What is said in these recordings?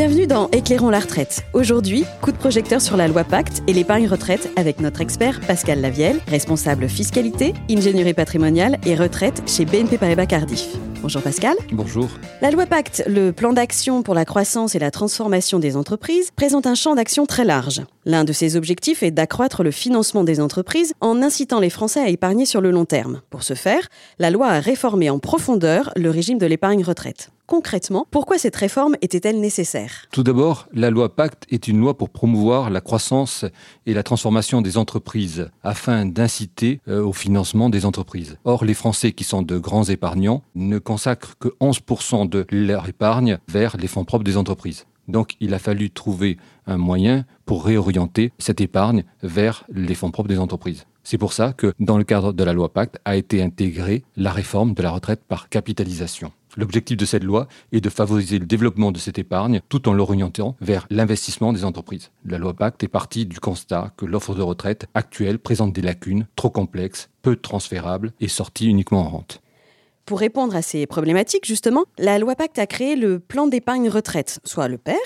Bienvenue dans Éclairons la retraite. Aujourd'hui, coup de projecteur sur la loi Pacte et l'épargne retraite avec notre expert Pascal Lavielle, responsable fiscalité, ingénierie patrimoniale et retraite chez BNP Paribas Cardiff. Bonjour Pascal. Bonjour. La loi Pacte, le plan d'action pour la croissance et la transformation des entreprises, présente un champ d'action très large. L'un de ses objectifs est d'accroître le financement des entreprises en incitant les Français à épargner sur le long terme. Pour ce faire, la loi a réformé en profondeur le régime de l'épargne retraite concrètement, pourquoi cette réforme était-elle nécessaire? Tout d'abord, la loi Pacte est une loi pour promouvoir la croissance et la transformation des entreprises afin d'inciter euh, au financement des entreprises. Or, les Français qui sont de grands épargnants ne consacrent que 11% de leur épargne vers les fonds propres des entreprises. Donc il a fallu trouver un moyen pour réorienter cette épargne vers les fonds propres des entreprises. C'est pour ça que dans le cadre de la loi Pacte a été intégrée la réforme de la retraite par capitalisation. L'objectif de cette loi est de favoriser le développement de cette épargne tout en l'orientant vers l'investissement des entreprises. La loi Pacte est partie du constat que l'offre de retraite actuelle présente des lacunes trop complexes, peu transférables et sorties uniquement en rente. Pour répondre à ces problématiques, justement, la loi Pacte a créé le plan d'épargne retraite, soit le PER.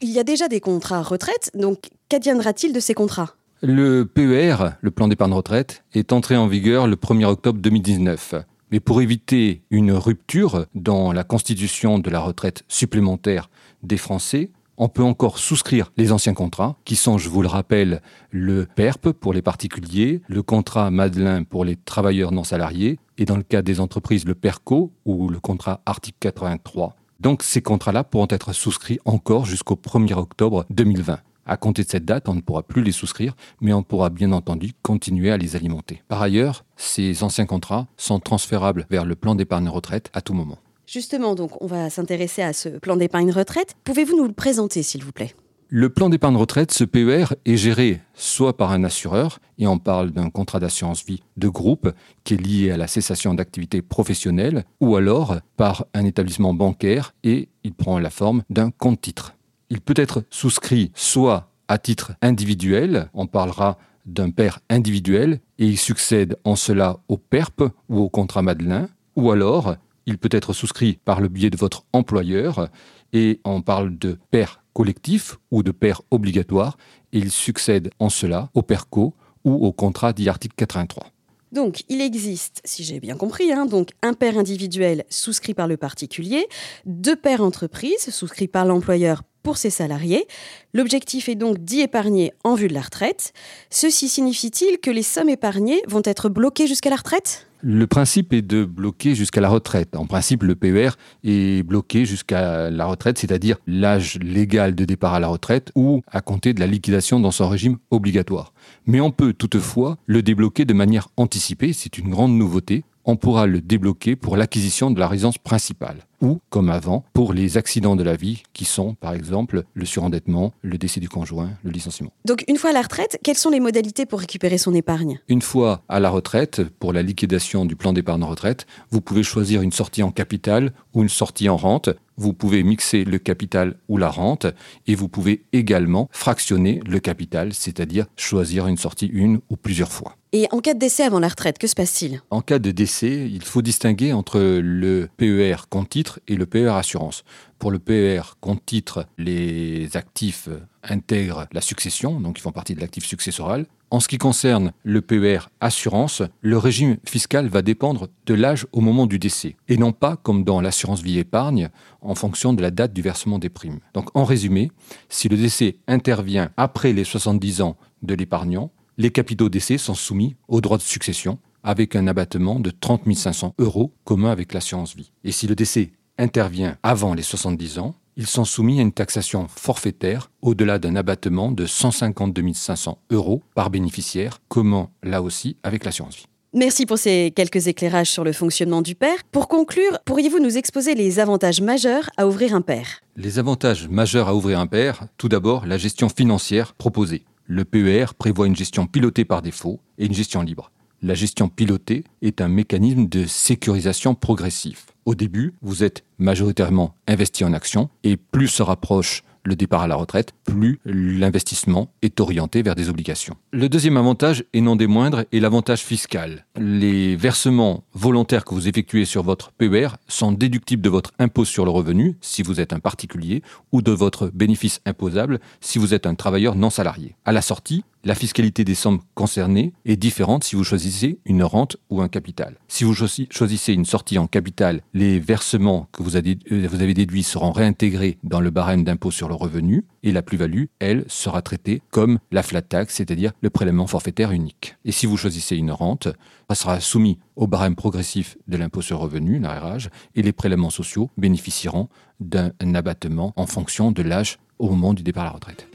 Il y a déjà des contrats retraite, donc qu'adviendra-t-il de ces contrats? Le PER, le plan d'épargne retraite, est entré en vigueur le 1er octobre 2019. Mais pour éviter une rupture dans la constitution de la retraite supplémentaire des Français, on peut encore souscrire les anciens contrats, qui sont, je vous le rappelle, le PERP pour les particuliers, le contrat Madelin pour les travailleurs non salariés, et dans le cas des entreprises, le PERCO ou le contrat article 83. Donc ces contrats-là pourront être souscrits encore jusqu'au 1er octobre 2020. À compter de cette date, on ne pourra plus les souscrire, mais on pourra bien entendu continuer à les alimenter. Par ailleurs, ces anciens contrats sont transférables vers le plan d'épargne retraite à tout moment. Justement, donc, on va s'intéresser à ce plan d'épargne retraite. Pouvez-vous nous le présenter, s'il vous plaît? Le plan d'épargne retraite, ce PER, est géré soit par un assureur, et on parle d'un contrat d'assurance vie de groupe qui est lié à la cessation d'activité professionnelle, ou alors par un établissement bancaire et il prend la forme d'un compte titre. Il peut être souscrit soit à titre individuel, on parlera d'un père individuel, et il succède en cela au PERP ou au contrat Madelin, ou alors il peut être souscrit par le biais de votre employeur, et on parle de père collectif ou de père obligatoire, et il succède en cela au PERCO ou au contrat dit article 83. Donc, il existe, si j'ai bien compris, hein, donc un père individuel souscrit par le particulier, deux pères entreprises souscrits par l'employeur pour ses salariés. L'objectif est donc d'y épargner en vue de la retraite. Ceci signifie-t-il que les sommes épargnées vont être bloquées jusqu'à la retraite? Le principe est de bloquer jusqu'à la retraite. En principe, le PER est bloqué jusqu'à la retraite, c'est-à-dire l'âge légal de départ à la retraite ou à compter de la liquidation dans son régime obligatoire. Mais on peut toutefois le débloquer de manière anticipée, c'est une grande nouveauté, on pourra le débloquer pour l'acquisition de la résidence principale ou, comme avant, pour les accidents de la vie qui sont, par exemple, le surendettement, le décès du conjoint, le licenciement. Donc, une fois à la retraite, quelles sont les modalités pour récupérer son épargne? Une fois à la retraite, pour la liquidation du plan d'épargne retraite, vous pouvez choisir une sortie en capital ou une sortie en rente. Vous pouvez mixer le capital ou la rente et vous pouvez également fractionner le capital, c'est-à-dire choisir une sortie une ou plusieurs fois. Et en cas de décès avant la retraite, que se passe-t-il? En cas de décès, il faut distinguer entre le PER compte titre et le PER assurance. Pour le PER compte titre, les actifs intègrent la succession, donc ils font partie de l'actif successoral. En ce qui concerne le PER assurance, le régime fiscal va dépendre de l'âge au moment du décès, et non pas comme dans l'assurance vie épargne, en fonction de la date du versement des primes. Donc en résumé, si le décès intervient après les 70 ans de l'épargnant, les capitaux décès sont soumis au droit de succession avec un abattement de 30 500 euros commun avec l'assurance vie. Et si le décès intervient avant les 70 ans, ils sont soumis à une taxation forfaitaire au-delà d'un abattement de 152 500 euros par bénéficiaire, commun là aussi avec l'assurance vie. Merci pour ces quelques éclairages sur le fonctionnement du père. Pour conclure, pourriez-vous nous exposer les avantages majeurs à ouvrir un père? Les avantages majeurs à ouvrir un père, tout d'abord la gestion financière proposée. Le PER prévoit une gestion pilotée par défaut et une gestion libre. La gestion pilotée est un mécanisme de sécurisation progressif. Au début, vous êtes majoritairement investi en actions et plus se rapproche le départ à la retraite, plus l'investissement est orienté vers des obligations. Le deuxième avantage, et non des moindres, est l'avantage fiscal. Les versements volontaires que vous effectuez sur votre PER sont déductibles de votre impôt sur le revenu si vous êtes un particulier ou de votre bénéfice imposable si vous êtes un travailleur non salarié. À la sortie, la fiscalité des sommes concernées est différente si vous choisissez une rente ou un capital. Si vous choisissez une sortie en capital, les versements que vous avez déduits seront réintégrés dans le barème d'impôt sur le revenu et la plus-value, elle, sera traitée comme la flat tax, c'est-à-dire le prélèvement forfaitaire unique. Et si vous choisissez une rente, ça sera soumis au barème progressif de l'impôt sur le revenu, l'ARH, et les prélèvements sociaux bénéficieront d'un abattement en fonction de l'âge au moment du départ à la retraite.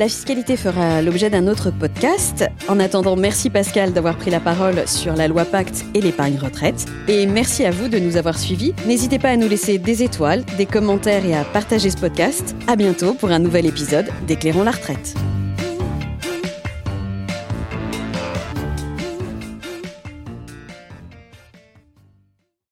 La fiscalité fera l'objet d'un autre podcast. En attendant, merci Pascal d'avoir pris la parole sur la loi Pacte et l'épargne retraite. Et merci à vous de nous avoir suivis. N'hésitez pas à nous laisser des étoiles, des commentaires et à partager ce podcast. À bientôt pour un nouvel épisode d'Éclairons la retraite.